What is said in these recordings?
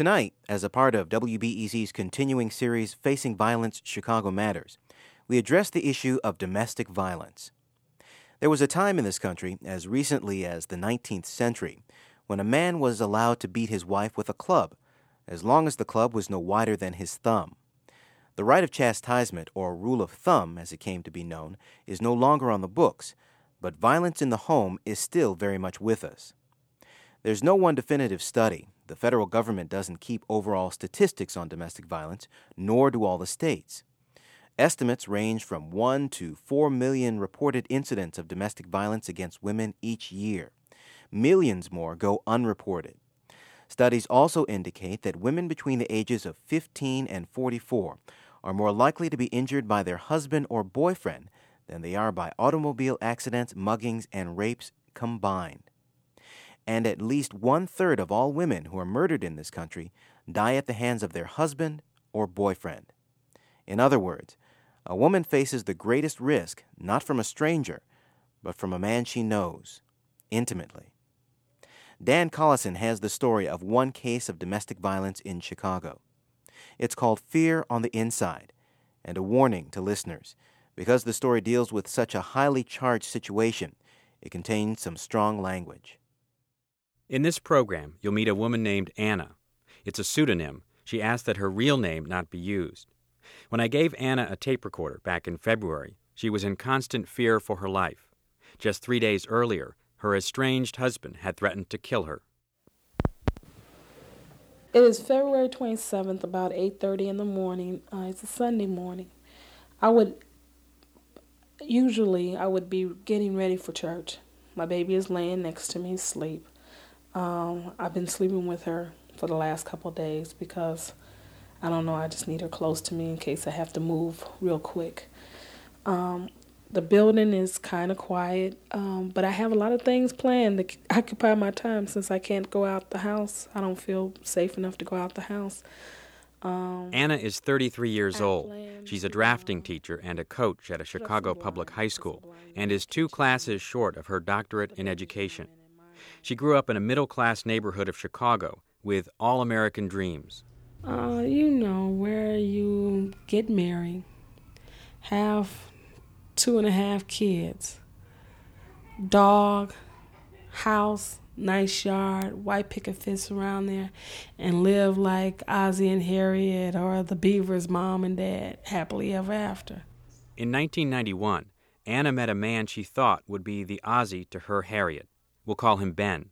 Tonight, as a part of WBEZ's continuing series Facing Violence Chicago Matters, we address the issue of domestic violence. There was a time in this country, as recently as the 19th century, when a man was allowed to beat his wife with a club, as long as the club was no wider than his thumb. The right of chastisement, or rule of thumb as it came to be known, is no longer on the books, but violence in the home is still very much with us. There's no one definitive study. The federal government doesn't keep overall statistics on domestic violence, nor do all the states. Estimates range from 1 to 4 million reported incidents of domestic violence against women each year. Millions more go unreported. Studies also indicate that women between the ages of 15 and 44 are more likely to be injured by their husband or boyfriend than they are by automobile accidents, muggings, and rapes combined and at least one third of all women who are murdered in this country die at the hands of their husband or boyfriend. In other words, a woman faces the greatest risk not from a stranger, but from a man she knows intimately. Dan Collison has the story of one case of domestic violence in Chicago. It's called Fear on the Inside, and a warning to listeners. Because the story deals with such a highly charged situation, it contains some strong language. In this program, you'll meet a woman named Anna. It's a pseudonym. She asked that her real name not be used. When I gave Anna a tape recorder back in February, she was in constant fear for her life. Just three days earlier, her estranged husband had threatened to kill her. It is February 27th, about 8:30 in the morning. Uh, it's a Sunday morning. I would usually I would be getting ready for church. My baby is laying next to me asleep. Um, I've been sleeping with her for the last couple days because I don't know, I just need her close to me in case I have to move real quick. Um, the building is kind of quiet, um, but I have a lot of things planned to occupy my time since I can't go out the house. I don't feel safe enough to go out the house. Um, Anna is 33 years old. She's a drafting teacher and a coach at a Chicago public high school and is two classes short of her doctorate in education. She grew up in a middle class neighborhood of Chicago with all American dreams. Uh, you know, where you get married, have two and a half kids, dog, house, nice yard, white picket fence around there, and live like Ozzy and Harriet or the Beavers' mom and dad, happily ever after. In 1991, Anna met a man she thought would be the Ozzy to her Harriet. We'll call him Ben.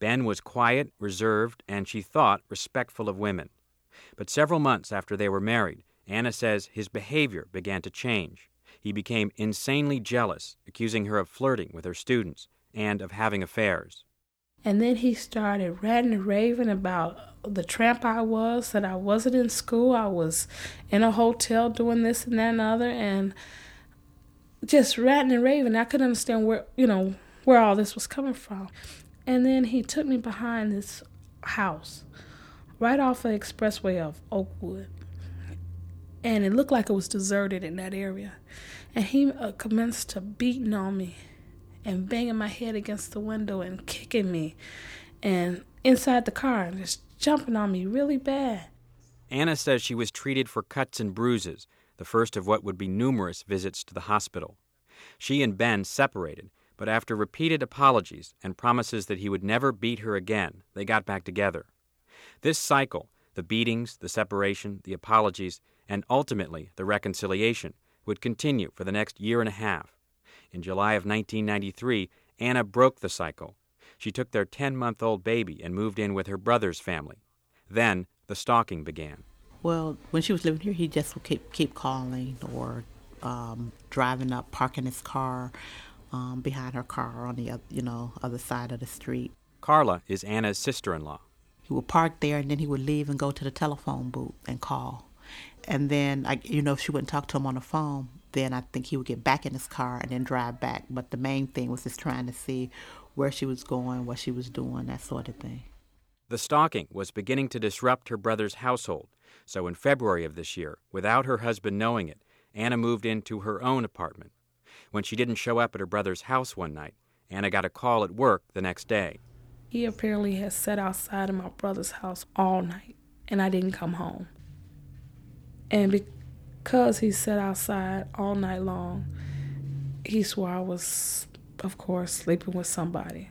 Ben was quiet, reserved, and she thought respectful of women. But several months after they were married, Anna says his behavior began to change. He became insanely jealous, accusing her of flirting with her students and of having affairs. And then he started ranting and raving about the tramp I was, that I wasn't in school, I was in a hotel doing this and that and other, and just ranting and raving. I couldn't understand where, you know, where all this was coming from. And then he took me behind this house right off the expressway of Oakwood. And it looked like it was deserted in that area. And he uh, commenced to beating on me and banging my head against the window and kicking me and inside the car and just jumping on me really bad. Anna says she was treated for cuts and bruises, the first of what would be numerous visits to the hospital. She and Ben separated but after repeated apologies and promises that he would never beat her again, they got back together. This cycle, the beatings, the separation, the apologies, and ultimately the reconciliation, would continue for the next year and a half. In July of 1993, Anna broke the cycle. She took their 10 month old baby and moved in with her brother's family. Then the stalking began. Well, when she was living here, he just would keep, keep calling or um, driving up, parking his car, um, behind her car on the you know other side of the street. Carla is Anna's sister-in-law. He would park there, and then he would leave and go to the telephone booth and call. And then, I, you know, if she wouldn't talk to him on the phone, then I think he would get back in his car and then drive back. But the main thing was just trying to see where she was going, what she was doing, that sort of thing. The stalking was beginning to disrupt her brother's household. So in February of this year, without her husband knowing it, Anna moved into her own apartment. When she didn't show up at her brother's house one night, Anna got a call at work the next day. He apparently had sat outside of my brother's house all night, and I didn't come home. And because he sat outside all night long, he swore I was, of course, sleeping with somebody.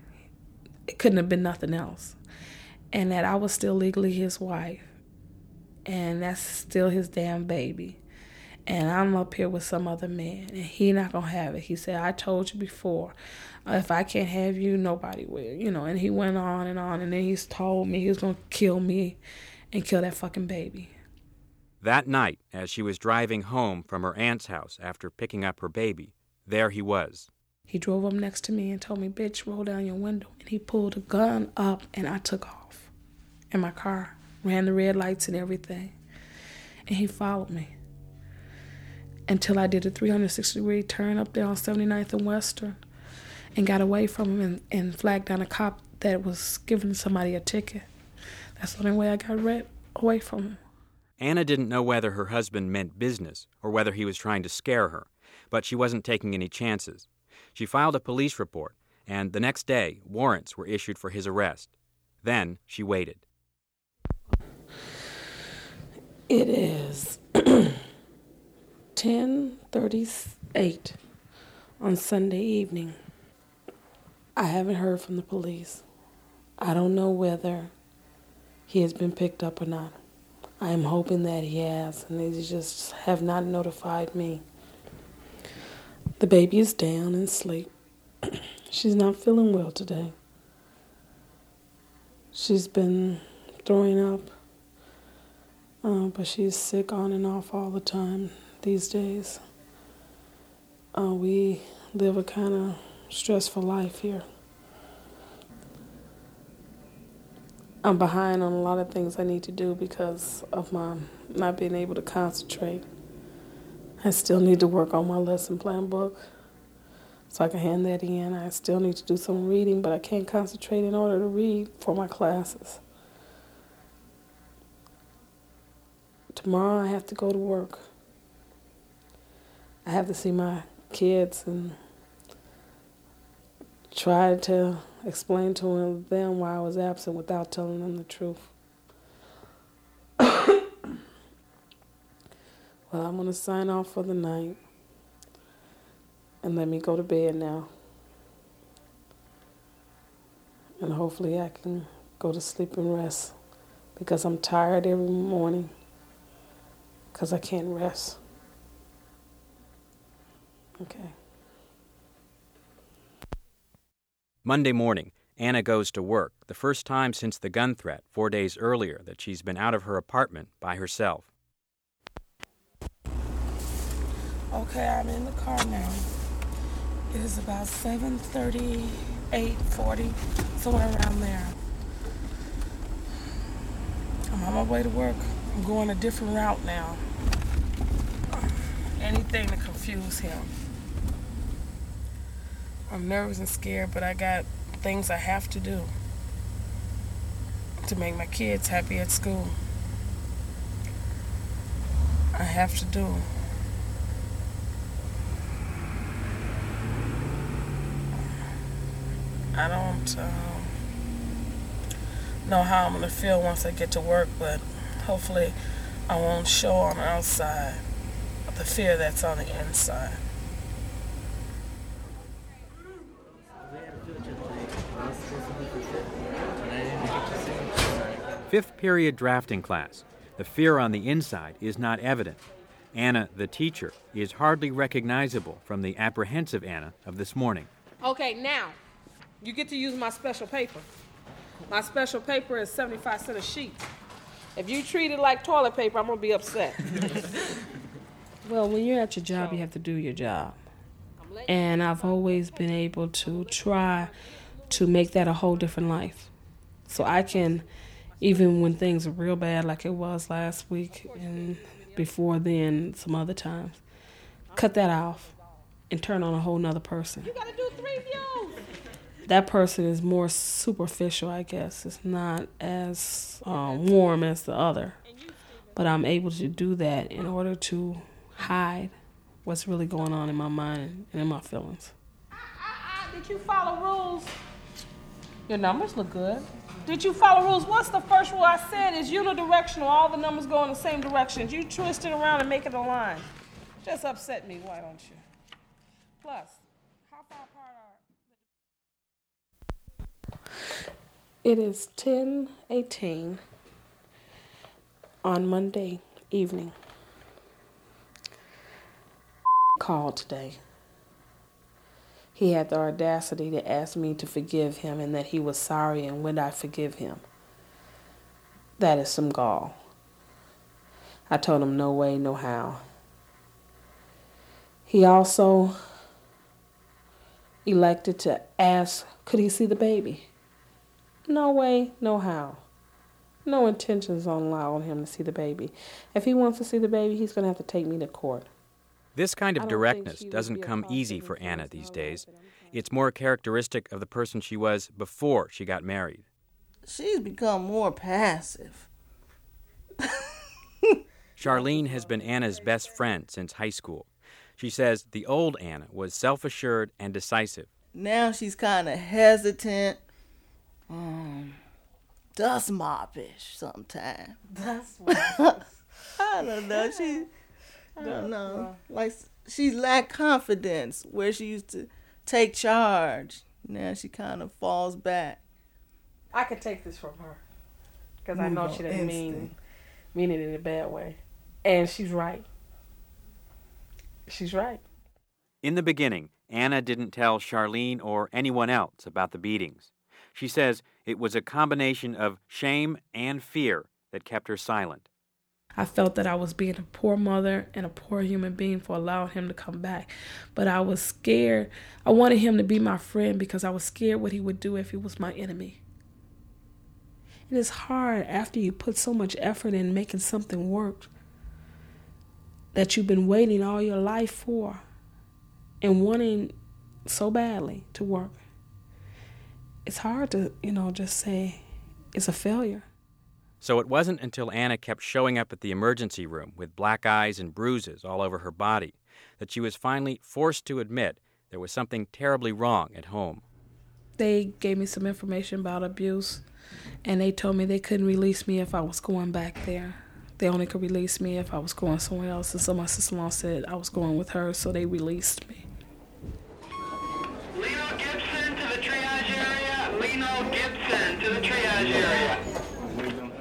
It couldn't have been nothing else. And that I was still legally his wife. And that's still his damn baby. And I'm up here with some other man, and he not gonna have it. He said, I told you before, uh, if I can't have you, nobody will, you know. And he went on and on, and then he's told me he was gonna kill me and kill that fucking baby. That night, as she was driving home from her aunt's house after picking up her baby, there he was. He drove up next to me and told me, Bitch, roll down your window. And he pulled a gun up, and I took off in my car, ran the red lights and everything. And he followed me until I did a 360 degree turn up there on 79th and Western and got away from him and, and flagged down a cop that was giving somebody a ticket. That's the only way I got red away from him. Anna didn't know whether her husband meant business or whether he was trying to scare her, but she wasn't taking any chances. She filed a police report, and the next day, warrants were issued for his arrest. Then she waited. It is 10:38 on Sunday evening. I haven't heard from the police. I don't know whether he has been picked up or not. I am hoping that he has, and they just have not notified me. The baby is down and asleep. She's not feeling well today. She's been throwing up, uh, but she's sick on and off all the time these days. Uh, we live a kind of stressful life here. I'm behind on a lot of things I need to do because of my not being able to concentrate. I still need to work on my lesson plan book so I can hand that in. I still need to do some reading, but I can't concentrate in order to read for my classes. Tomorrow I have to go to work. I have to see my kids and try to explain to them why I was absent without telling them the truth. well, I'm going to sign off for the night and let me go to bed now. And hopefully I can go to sleep and rest because I'm tired every morning because I can't rest. Okay. Monday morning, Anna goes to work, the first time since the gun threat four days earlier that she's been out of her apartment by herself. Okay, I'm in the car now. It is about 7.30, 8.40, somewhere around there. I'm on my way to work. I'm going a different route now. Anything to confuse him. I'm nervous and scared, but I got things I have to do to make my kids happy at school. I have to do. I don't um, know how I'm going to feel once I get to work, but hopefully I won't show on the outside the fear that's on the inside. Fifth period drafting class. The fear on the inside is not evident. Anna, the teacher, is hardly recognizable from the apprehensive Anna of this morning. Okay, now you get to use my special paper. My special paper is 75 cents a sheet. If you treat it like toilet paper, I'm gonna be upset. well, when you're at your job, you have to do your job. And I've always been able to try to make that a whole different life. So I can even when things are real bad, like it was last week and before then, some other times. Cut that off and turn on a whole nother person. You gotta do three views. That person is more superficial, I guess. It's not as uh, warm as the other. But I'm able to do that in order to hide what's really going on in my mind and in my feelings. Ah, ah, ah, did you follow rules? Your numbers look good. Did you follow rules? What's the first rule I said is unidirectional. All the numbers go in the same direction. You twist it around and make it a line. Just upset me, why don't you? Plus, how far apart are It is 10:18 on Monday evening. Call today. He had the audacity to ask me to forgive him and that he was sorry and would I forgive him. That is some gall. I told him no way, no how. He also elected to ask, could he see the baby? No way, no how. No intentions on allowing him to see the baby. If he wants to see the baby, he's going to have to take me to court. This kind of directness doesn't come easy for Anna these days. It's more characteristic of the person she was before she got married. She's become more passive. Charlene has been Anna's best friend since high school. She says the old Anna was self assured and decisive. Now she's kind of hesitant, um, dust moppish sometimes. Dust moppish. I don't know. She, I don't know. Like she lacked confidence where she used to take charge. Now she kind of falls back. I could take this from her because I know she didn't mean mean it in a bad way, and she's right. She's right. In the beginning, Anna didn't tell Charlene or anyone else about the beatings. She says it was a combination of shame and fear that kept her silent. I felt that I was being a poor mother and a poor human being for allowing him to come back. But I was scared. I wanted him to be my friend because I was scared what he would do if he was my enemy. And it's hard after you put so much effort in making something work that you've been waiting all your life for and wanting so badly to work. It's hard to, you know, just say it's a failure. So it wasn't until Anna kept showing up at the emergency room with black eyes and bruises all over her body that she was finally forced to admit there was something terribly wrong at home. They gave me some information about abuse, and they told me they couldn't release me if I was going back there. They only could release me if I was going somewhere else. And so my sister in law said I was going with her, so they released me. Leno Gibson to the triage area. Leno Gibson to the triage area.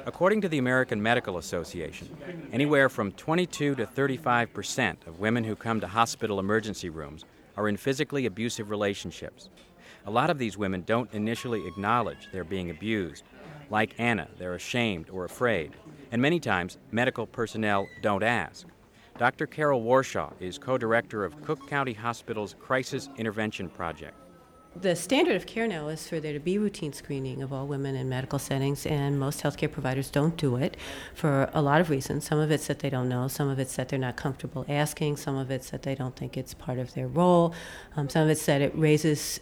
According to the American Medical Association, anywhere from 22 to 35 percent of women who come to hospital emergency rooms are in physically abusive relationships. A lot of these women don't initially acknowledge they're being abused. Like Anna, they're ashamed or afraid and many times medical personnel don't ask. Dr. Carol Warshaw is co director of Cook County Hospital's Crisis Intervention Project. The standard of care now is for there to be routine screening of all women in medical settings, and most healthcare providers don't do it for a lot of reasons. Some of it's that they don't know, some of it's that they're not comfortable asking, some of it's that they don't think it's part of their role, um, some of it's that it raises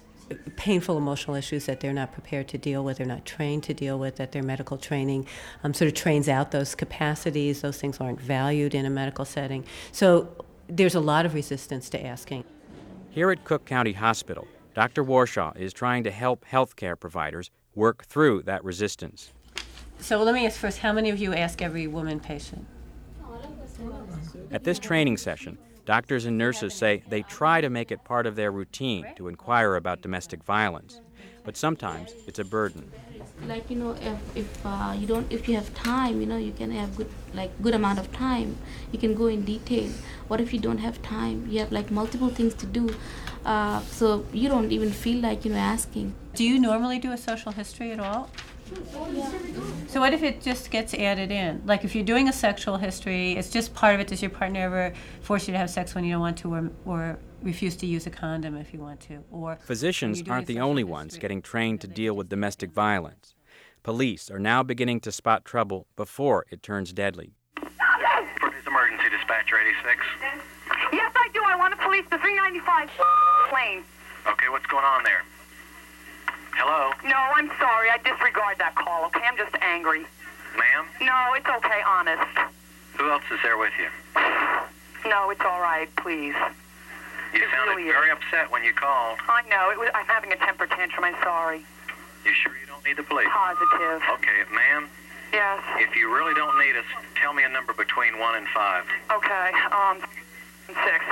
painful emotional issues that they're not prepared to deal with, they're not trained to deal with, that their medical training um, sort of trains out those capacities. Those things aren't valued in a medical setting. So there's a lot of resistance to asking. Here at Cook County Hospital, Dr. Warshaw is trying to help healthcare providers work through that resistance. So let me ask first how many of you ask every woman patient? At this training session, Doctors and nurses say they try to make it part of their routine to inquire about domestic violence, but sometimes it's a burden. Like you know, if, if uh, you don't, if you have time, you know, you can have good, like good amount of time. You can go in detail. What if you don't have time? You have like multiple things to do, uh, so you don't even feel like you know asking. Do you normally do a social history at all? So what if it just gets added in? Like if you're doing a sexual history, it's just part of it. Does your partner ever force you to have sex when you don't want to, or, or refuse to use a condom if you want to? Or physicians aren't the only ones getting trained to deal with domestic violence. Police are now beginning to spot trouble before it turns deadly. Is dispatcher 86? Yes, I do. I want to police the 395 plane. Okay, what's going on there? Hello? No, I'm sorry. I disregard that call, okay? I'm just angry. Ma'am? No, it's okay, honest. Who else is there with you? No, it's all right, please. You It sounded really is. very upset when you called. I know. It was, I'm having a temper tantrum. I'm sorry. You sure you don't need the police? Positive. Okay, ma'am, Yes. if you really don't need us, tell me a number between 1 and 5. Okay. Um, six.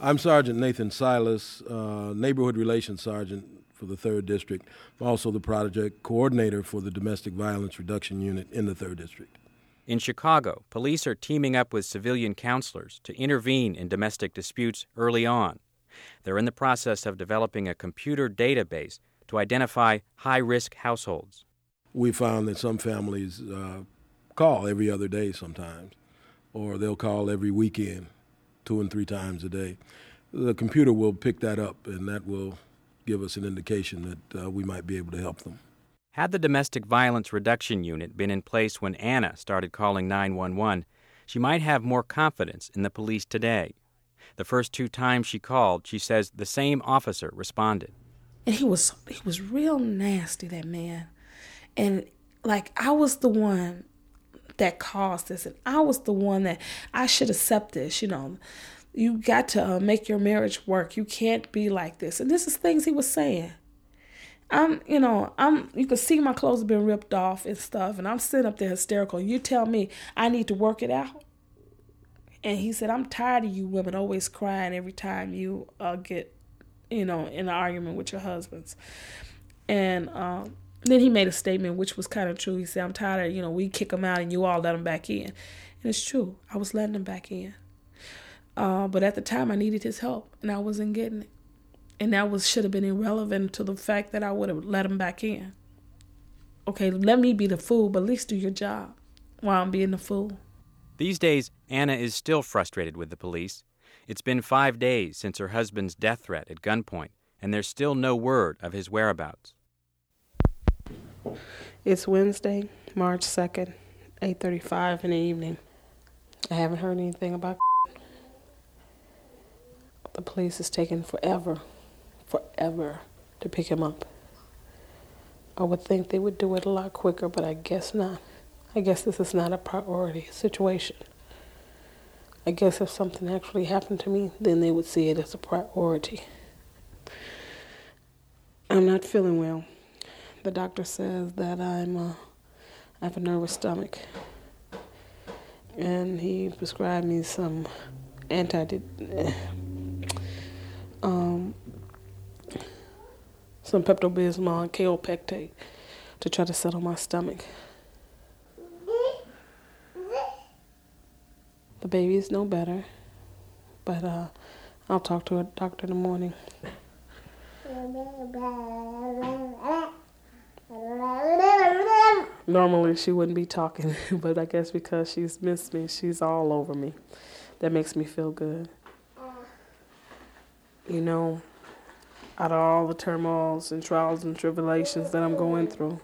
I'm Sergeant Nathan Silas, uh, Neighborhood Relations Sergeant for the 3rd District. Also the project coordinator for the Domestic Violence Reduction Unit in the 3rd District. In Chicago, police are teaming up with civilian counselors to intervene in domestic disputes early on. They're in the process of developing a computer database to identify high risk households. We found that some families uh, call every other day sometimes, or they'll call every weekend, two and three times a day. The computer will pick that up, and that will give us an indication that uh, we might be able to help them. Had the Domestic Violence Reduction Unit been in place when Anna started calling 911, she might have more confidence in the police today. The first two times she called, she says the same officer responded. and he was he was real nasty that man and like i was the one that caused this and i was the one that i should accept this you know. You got to uh, make your marriage work. You can't be like this. And this is things he was saying. I'm you know i'm you can see my clothes have been ripped off and stuff and i'm sitting up there hysterical. You tell me i need to work it out? And he said i'm tired of you women always crying every time you uh, get you know, in an argument with your husbands. And um, then he made a statement which was kind of true. He said, I'm tired of, you know, we kick them out and you all let them back in. And it's true. I was letting them back in. Uh, but at the time, I needed his help and I wasn't getting it. And that was should have been irrelevant to the fact that I would have let him back in. Okay, let me be the fool, but at least do your job while I'm being the fool. These days, Anna is still frustrated with the police. It's been five days since her husband's death threat at gunpoint, and there's still no word of his whereabouts. It's Wednesday, March 2nd, 8:35 in the evening. I haven't heard anything about the police is taking forever, forever to pick him up. I would think they would do it a lot quicker, but I guess not. I guess this is not a priority situation. I guess if something actually happened to me, then they would see it as a priority. I'm not feeling well. The doctor says that I'm uh, I have a nervous stomach, and he prescribed me some anti um some Pepto Bismol and Kaopectate to try to settle my stomach. The baby is no better, but uh, I'll talk to a doctor in the morning. Normally she wouldn't be talking, but I guess because she's missed me, she's all over me. That makes me feel good. You know, out of all the turmoils and trials and tribulations that I'm going through,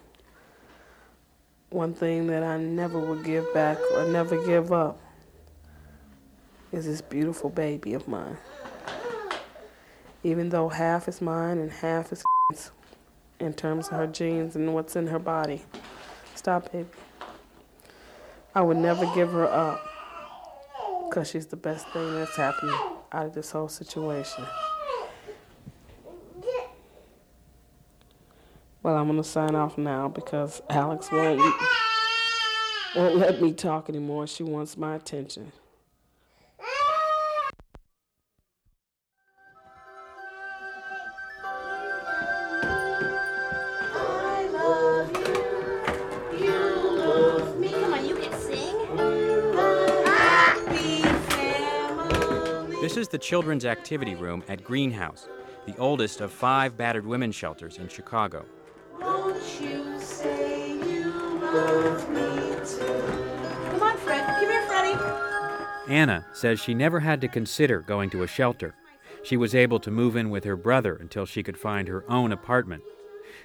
one thing that I never will give back or never give up is this beautiful baby of mine. Even though half is mine and half is in terms of her genes and what's in her body. Stop, baby. I would never give her up because she's the best thing that's happened out of this whole situation. Well, I'm going to sign off now because Alex won't, won't let me talk anymore. She wants my attention. The Children's Activity Room at Greenhouse, the oldest of five battered women's shelters in Chicago. Won't you say you love me too? Come on, Fred. Come here, Freddie. Anna says she never had to consider going to a shelter. She was able to move in with her brother until she could find her own apartment.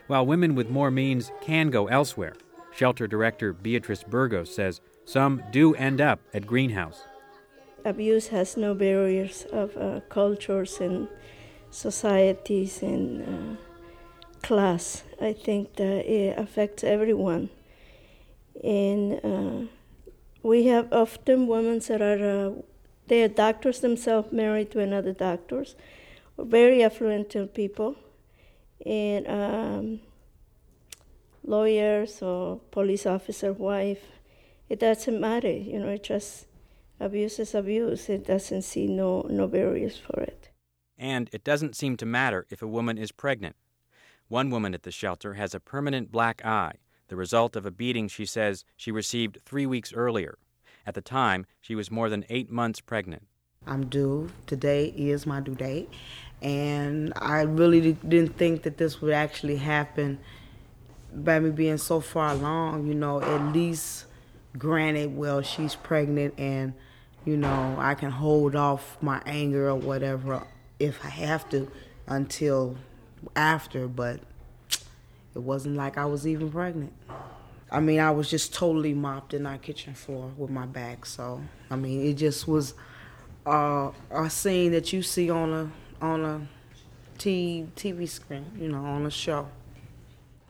While women with more means can go elsewhere, shelter director Beatrice Burgos says some do end up at Greenhouse. Abuse has no barriers of uh, cultures and societies and uh, class. I think that it affects everyone. And uh, we have often women that are, uh, they are doctors themselves married to another doctors, very affluent people. And um, lawyers or police officer wife. It doesn't matter, you know. It just abuse is abuse. It doesn't see no no barriers for it. And it doesn't seem to matter if a woman is pregnant. One woman at the shelter has a permanent black eye, the result of a beating she says she received three weeks earlier. At the time, she was more than eight months pregnant. I'm due. Today is my due date. And I really didn't think that this would actually happen by me being so far along, you know, at least granted, well, she's pregnant and, you know, I can hold off my anger or whatever if I have to until after, but it wasn't like I was even pregnant. I mean, I was just totally mopped in our kitchen floor with my back. So, I mean, it just was uh, a scene that you see on a on a t- TV screen, you know, on a show.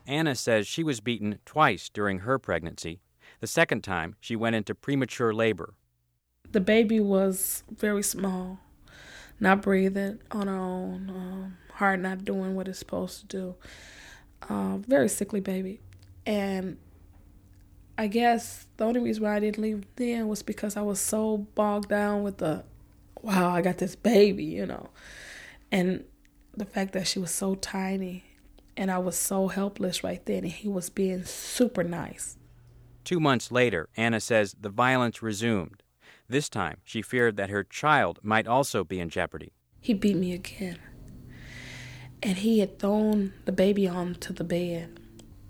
Anna says she was beaten twice during her pregnancy. The second time, she went into premature labor. The baby was very small, not breathing on her own, um, heart not doing what it's supposed to do. Uh, very sickly baby. And I guess the only reason why I didn't leave then was because I was so bogged down with the, wow, I got this baby, you know. And the fact that she was so tiny and I was so helpless right then, and he was being super nice. Two months later, Anna says the violence resumed. This time, she feared that her child might also be in jeopardy. He beat me again. And he had thrown the baby onto the bed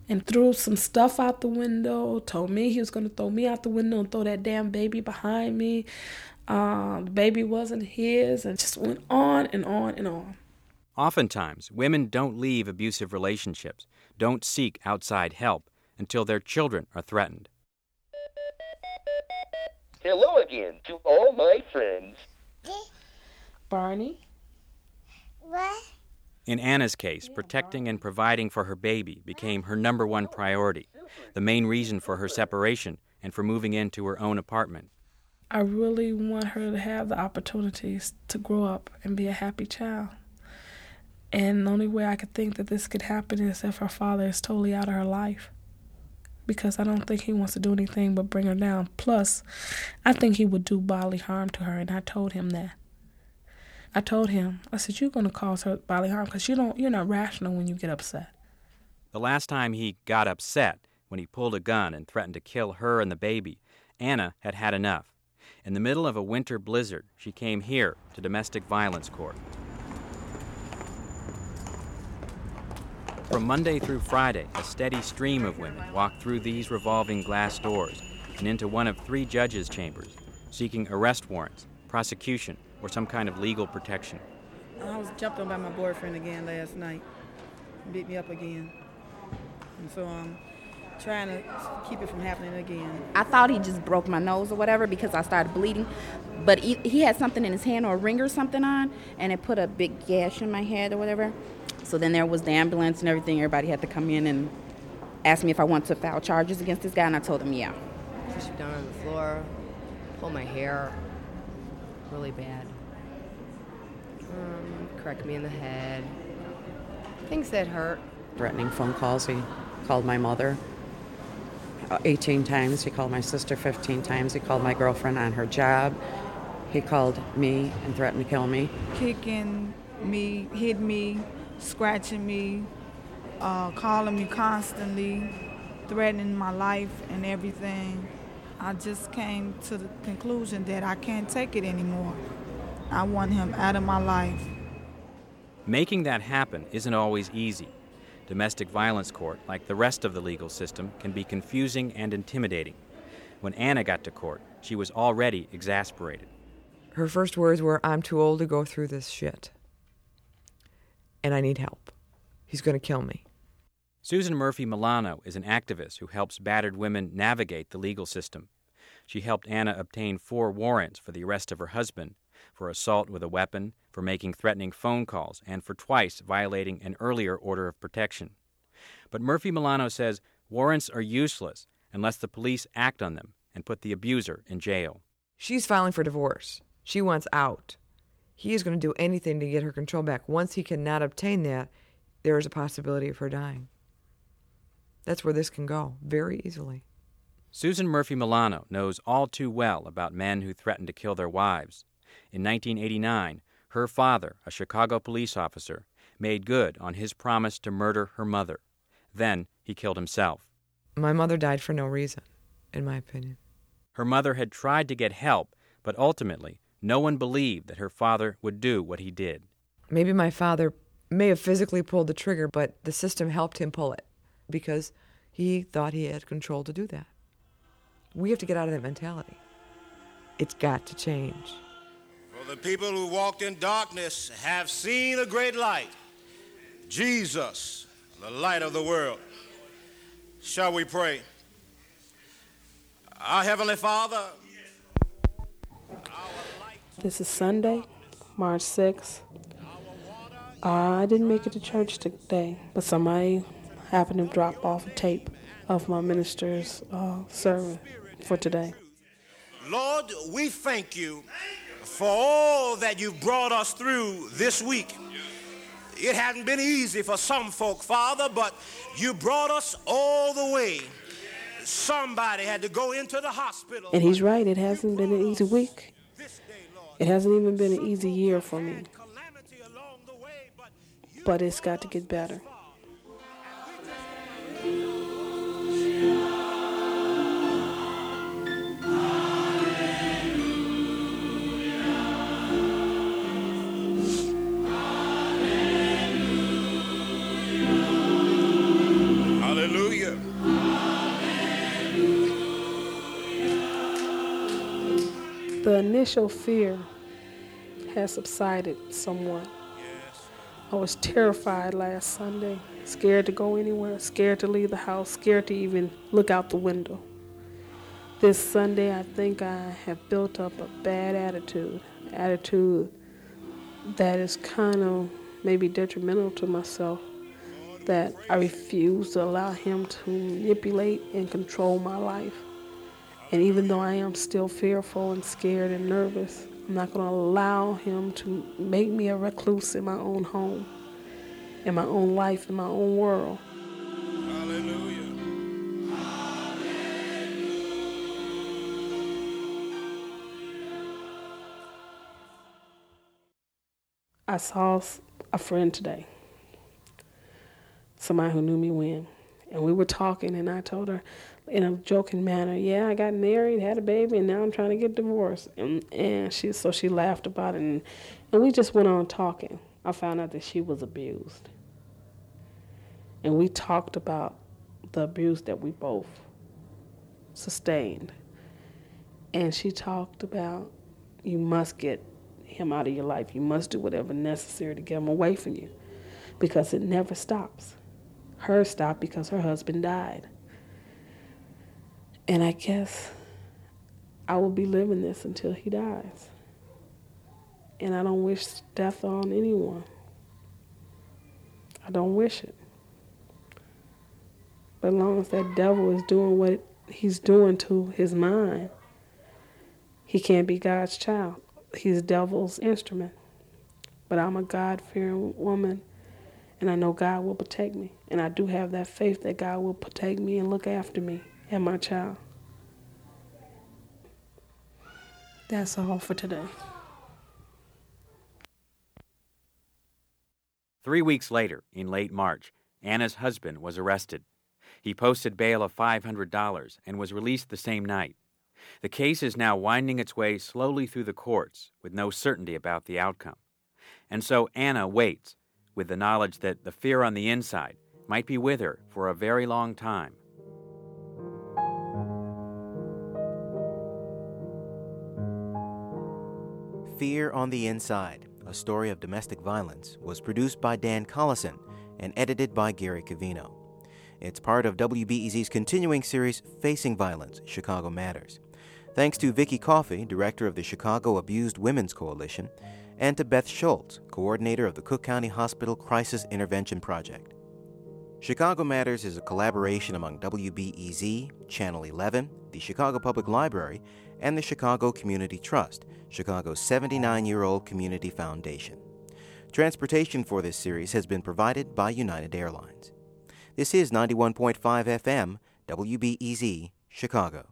and threw some stuff out the window, told me he was going to throw me out the window and throw that damn baby behind me. Uh, the baby wasn't his, and just went on and on and on. Oftentimes, women don't leave abusive relationships, don't seek outside help until their children are threatened. Hello again to all my friends. Barney? What? In Anna's case, protecting and providing for her baby became her number one priority, the main reason for her separation and for moving into her own apartment. I really want her to have the opportunities to grow up and be a happy child. And the only way I could think that this could happen is if her father is totally out of her life. Because I don't think he wants to do anything but bring her down. Plus, I think he would do bodily harm to her, and I told him that. I told him, I said, you're going to cause her bodily harm because you don't, you're not rational when you get upset. The last time he got upset, when he pulled a gun and threatened to kill her and the baby, Anna had had enough. In the middle of a winter blizzard, she came here to domestic violence court. From Monday through Friday, a steady stream of women walk through these revolving glass doors and into one of three judges' chambers, seeking arrest warrants, prosecution, or some kind of legal protection. I was jumped on by my boyfriend again last night. Beat me up again. And so I'm trying to keep it from happening again. I thought he just broke my nose or whatever because I started bleeding. But he, he had something in his hand or a ring or something on, and it put a big gash in my head or whatever. So then there was the ambulance and everything. Everybody had to come in and ask me if I wanted to file charges against this guy, and I told them yeah. Push me down on the floor, pull my hair really bad, um, crack me in the head, things that hurt. Threatening phone calls. He called my mother 18 times. He called my sister 15 times. He called my girlfriend on her job. He called me and threatened to kill me. Kicking me, hit me, scratching me, uh, calling me constantly, threatening my life and everything. I just came to the conclusion that I can't take it anymore. I want him out of my life. Making that happen isn't always easy. Domestic violence court, like the rest of the legal system, can be confusing and intimidating. When Anna got to court, she was already exasperated. Her first words were, I'm too old to go through this shit. And I need help. He's going to kill me. Susan Murphy Milano is an activist who helps battered women navigate the legal system. She helped Anna obtain four warrants for the arrest of her husband, for assault with a weapon, for making threatening phone calls, and for twice violating an earlier order of protection. But Murphy Milano says warrants are useless unless the police act on them and put the abuser in jail. She's filing for divorce. She wants out. He is going to do anything to get her control back. Once he cannot obtain that, there is a possibility of her dying. That's where this can go very easily. Susan Murphy Milano knows all too well about men who threaten to kill their wives. In 1989, her father, a Chicago police officer, made good on his promise to murder her mother. Then he killed himself. My mother died for no reason, in my opinion. Her mother had tried to get help, but ultimately, no one believed that her father would do what he did. Maybe my father may have physically pulled the trigger, but the system helped him pull it because he thought he had control to do that. We have to get out of that mentality. It's got to change. For the people who walked in darkness have seen a great light. Jesus, the light of the world. Shall we pray? Our Heavenly Father, This is Sunday, March 6th. Uh, I didn't make it to church today, but somebody happened to drop off a tape of my minister's uh, sermon for today. Lord, we thank you for all that you've brought us through this week. It hadn't been easy for some folk, Father, but you brought us all the way. Somebody had to go into the hospital. And he's right, it hasn't been an easy week. It hasn't even been an easy year for me. But it's got to get better. The initial fear has subsided somewhat. I was terrified last Sunday, scared to go anywhere, scared to leave the house, scared to even look out the window. This Sunday, I think I have built up a bad attitude, attitude that is kind of maybe detrimental to myself, that I refuse to allow him to manipulate and control my life. And even though I am still fearful and scared and nervous, I'm not going to allow him to make me a recluse in my own home, in my own life, in my own world. Hallelujah. Hallelujah. I saw a friend today, somebody who knew me when, and we were talking, and I told her in a joking manner, "Yeah, I got married, had a baby, and now I'm trying to get divorced." And and she so she laughed about it, and and we just went on talking. I found out that she was abused, and we talked about the abuse that we both sustained. And she talked about you must get him out of your life. You must do whatever necessary to get him away from you because it never stops. Hers stopped because her husband died. And I guess I will be living this until he dies. And I don't wish death on anyone. I don't wish it. But as long as that devil is doing what he's doing to his mind, he can't be God's child. He's devil's instrument. But I'm a God fearing woman, and I know God will protect me. And I do have that faith that God will protect me and look after me and my child. That's all for today. Three weeks later, in late March, Anna's husband was arrested. He posted bail of $500 and was released the same night. The case is now winding its way slowly through the courts with no certainty about the outcome. And so Anna waits, with the knowledge that the fear on the inside might be with her for a very long time. Fear on the Inside, a story of domestic violence, was produced by Dan Collison and edited by Gary Covino. It's part of WBEZ's continuing series Facing Violence Chicago Matters. Thanks to Vicki Coffey, director of the Chicago Abused Women's Coalition, and to Beth Schultz, coordinator of the Cook County Hospital Crisis Intervention Project. Chicago Matters is a collaboration among WBEZ, Channel 11, the Chicago Public Library, and the Chicago Community Trust, Chicago's 79 year old community foundation. Transportation for this series has been provided by United Airlines. This is 91.5 FM, WBEZ, Chicago.